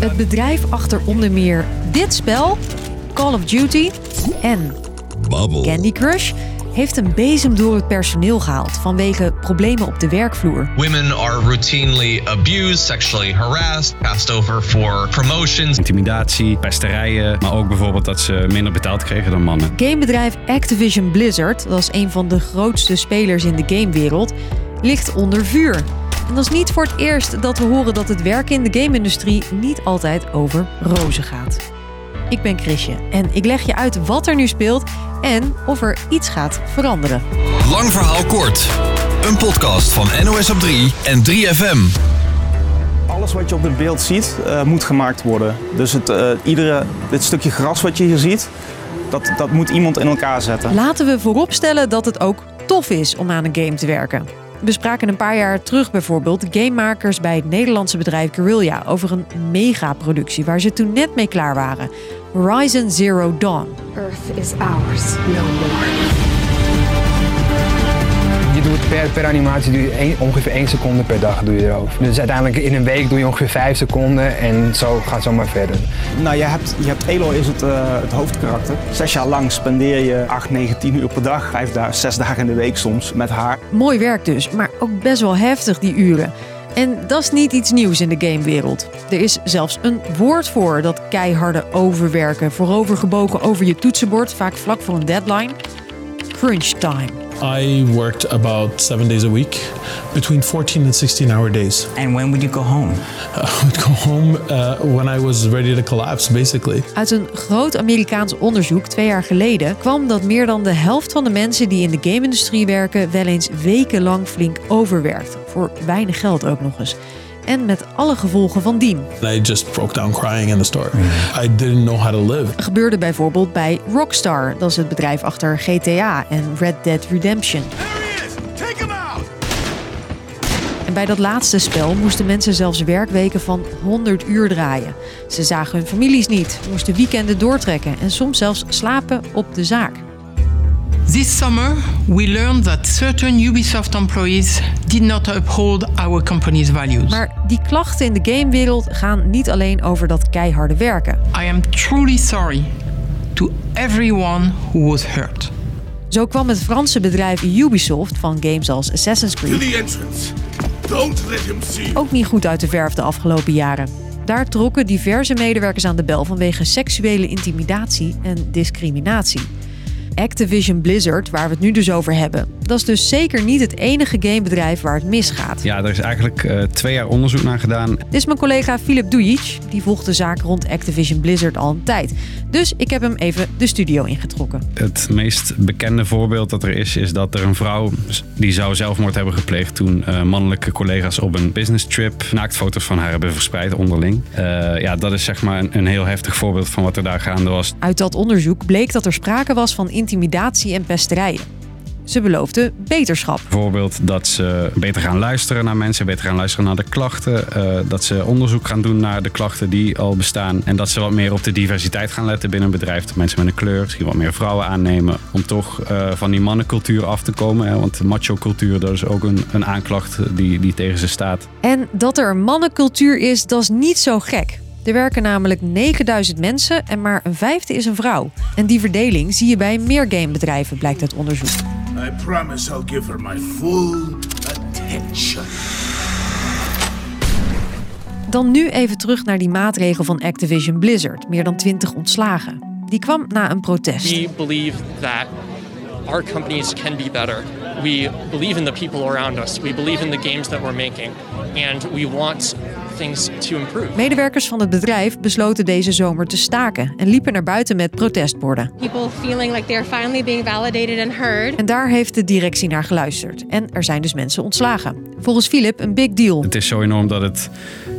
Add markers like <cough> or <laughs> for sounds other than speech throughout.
Het bedrijf achter onder meer dit spel, Call of Duty en Bubble. Candy Crush heeft een bezem door het personeel gehaald vanwege problemen op de werkvloer. Women are routinely abused, sexually harassed, passed over for promotions. Intimidatie, pesterijen, maar ook bijvoorbeeld dat ze minder betaald kregen dan mannen. Gamebedrijf Activision Blizzard, dat is een van de grootste spelers in de gamewereld, ligt onder vuur. En dat is niet voor het eerst dat we horen dat het werken in de game-industrie niet altijd over rozen gaat. Ik ben Chrisje en ik leg je uit wat er nu speelt en of er iets gaat veranderen. Lang verhaal kort. Een podcast van NOS op 3 en 3FM. Alles wat je op het beeld ziet, eh, moet gemaakt worden. Dus het, eh, iedere, dit stukje gras wat je hier ziet, dat, dat moet iemand in elkaar zetten. Laten we vooropstellen dat het ook tof is om aan een game te werken. We spraken een paar jaar terug bijvoorbeeld gamemakers bij het Nederlandse bedrijf Guerrilla over een megaproductie waar ze toen net mee klaar waren. Horizon Zero Dawn. Earth is ours, no more. Je doet per, per animatie doe je één- ongeveer 1 seconde per dag doe je erover. Dus uiteindelijk in een week doe je ongeveer 5 seconden en zo gaat het zomaar verder. Nou, je hebt, je hebt Elo is het, eh, het hoofdkarakter. Zes jaar lang spendeer je 8, 9, 10 uur per dag, vijf dagen, zes dagen in de week soms met haar. Mooi werk dus, maar ook best wel heftig die uren. En dat is niet iets nieuws in de gamewereld. Er is zelfs een woord voor dat keiharde overwerken, voorovergebogen over je toetsenbord, vaak vlak voor een deadline. Crunch time. I worked about seven days a week, between 14 and 16 hour days. And when would you go home? <laughs> I would go home uh, when I was ready to collapse, basically. Uit een groot Amerikaans onderzoek twee jaar geleden kwam dat meer dan de helft van de mensen die in de game-industrie werken wel eens wekenlang flink overwerkt. Voor weinig geld ook nog eens. En met alle gevolgen van dien. I just broke down crying in the store. I didn't know how to live. Gebeurde bijvoorbeeld bij Rockstar, dat is het bedrijf achter GTA en Red Dead Redemption. En bij dat laatste spel moesten mensen zelfs werkweken van 100 uur draaien. Ze zagen hun families niet, moesten weekenden doortrekken en soms zelfs slapen op de zaak. This summer, we learned that certain Ubisoft employees did not uphold our company's values. Maar die klachten in de gamewereld gaan niet alleen over dat keiharde werken. I am truly sorry to everyone who was hurt. Zo kwam het Franse bedrijf Ubisoft van games als Assassin's Creed the entrance. Don't let him see. ook niet goed uit de verf de afgelopen jaren. Daar trokken diverse medewerkers aan de bel vanwege seksuele intimidatie en discriminatie. Activision Blizzard, waar we het nu dus over hebben, dat is dus zeker niet het enige gamebedrijf waar het misgaat. Ja, er is eigenlijk eh, twee jaar onderzoek naar gedaan. Dit is mijn collega Philip Dujic, die volgt de zaak rond Activision Blizzard al een tijd. Dus ik heb hem even de studio ingetrokken. Het meest bekende voorbeeld dat er is, is dat er een vrouw die zou zelfmoord hebben gepleegd toen eh, mannelijke collega's op een business trip naaktfoto's van haar hebben verspreid onderling. Eh, ja, dat is zeg maar een, een heel heftig voorbeeld van wat er daar gaande was. Uit dat onderzoek bleek dat er sprake was van intimidatie en pesterijen. Ze beloofden beterschap. Bijvoorbeeld dat ze beter gaan luisteren naar mensen, beter gaan luisteren naar de klachten. eh, dat ze onderzoek gaan doen naar de klachten die al bestaan. En dat ze wat meer op de diversiteit gaan letten binnen een bedrijf. Dat mensen met een kleur, misschien wat meer vrouwen aannemen. Om toch eh, van die mannencultuur af te komen. Hè, want de macho-cultuur, dat is ook een, een aanklacht die, die tegen ze staat. En dat er een mannencultuur is, dat is niet zo gek. Er werken namelijk 9000 mensen en maar een vijfde is een vrouw. En die verdeling zie je bij meer gamebedrijven, blijkt uit onderzoek. I promise I'll give her my full attention. Dan nu even terug naar die maatregel van Activision Blizzard. Meer dan 20 ontslagen. Die kwam na een protest. We believe that our companies can be better. We believe in the people around us. We believe in the games that we're making. And we want things to improve. Medewerkers van het bedrijf besloten deze zomer te staken en liepen naar buiten met protestborden. People feeling like they're finally being validated and heard. En daar heeft de directie naar geluisterd. En er zijn dus mensen ontslagen. Volgens Philip een big deal. Het is zo enorm dat het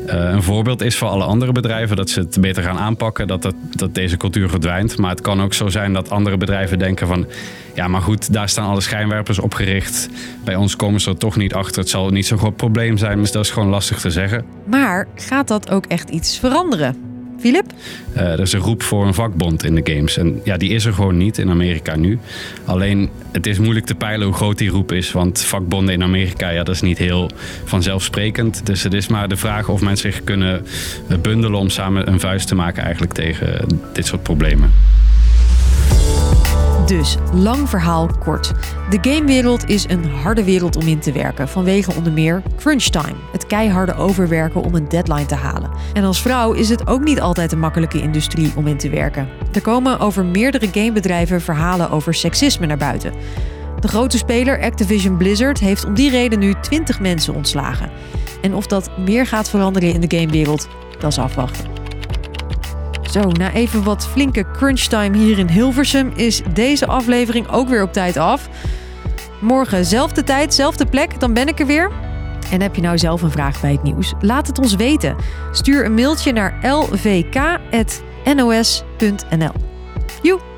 eh, een voorbeeld is voor alle andere bedrijven. Dat ze het beter gaan aanpakken, dat, dat, dat deze cultuur verdwijnt. Maar het kan ook zo zijn dat andere bedrijven denken van... ja, maar goed, daar staan alle schijnwerpers op gericht. Bij ons komen ze er toch niet achter. Het zal niet zo'n groot probleem zijn, dus dat is gewoon lastig te zeggen. Maar gaat dat ook echt iets veranderen? Filip? Uh, er is een roep voor een vakbond in de games. En ja, die is er gewoon niet in Amerika nu. Alleen, het is moeilijk te peilen hoe groot die roep is. Want vakbonden in Amerika, ja, dat is niet heel vanzelfsprekend. Dus het is maar de vraag of mensen zich kunnen bundelen om samen een vuist te maken eigenlijk tegen dit soort problemen. Dus, lang verhaal kort. De gamewereld is een harde wereld om in te werken, vanwege onder meer crunch time, het keiharde overwerken om een deadline te halen. En als vrouw is het ook niet altijd een makkelijke industrie om in te werken. Er komen over meerdere gamebedrijven verhalen over seksisme naar buiten. De grote speler Activision Blizzard heeft om die reden nu 20 mensen ontslagen. En of dat meer gaat veranderen in de gamewereld, dat is afwachten. Zo, na even wat flinke crunchtime hier in Hilversum is deze aflevering ook weer op tijd af. Morgen zelfde tijd, zelfde plek, dan ben ik er weer. En heb je nou zelf een vraag bij het nieuws? Laat het ons weten. Stuur een mailtje naar lvk.nos.nl. Joe!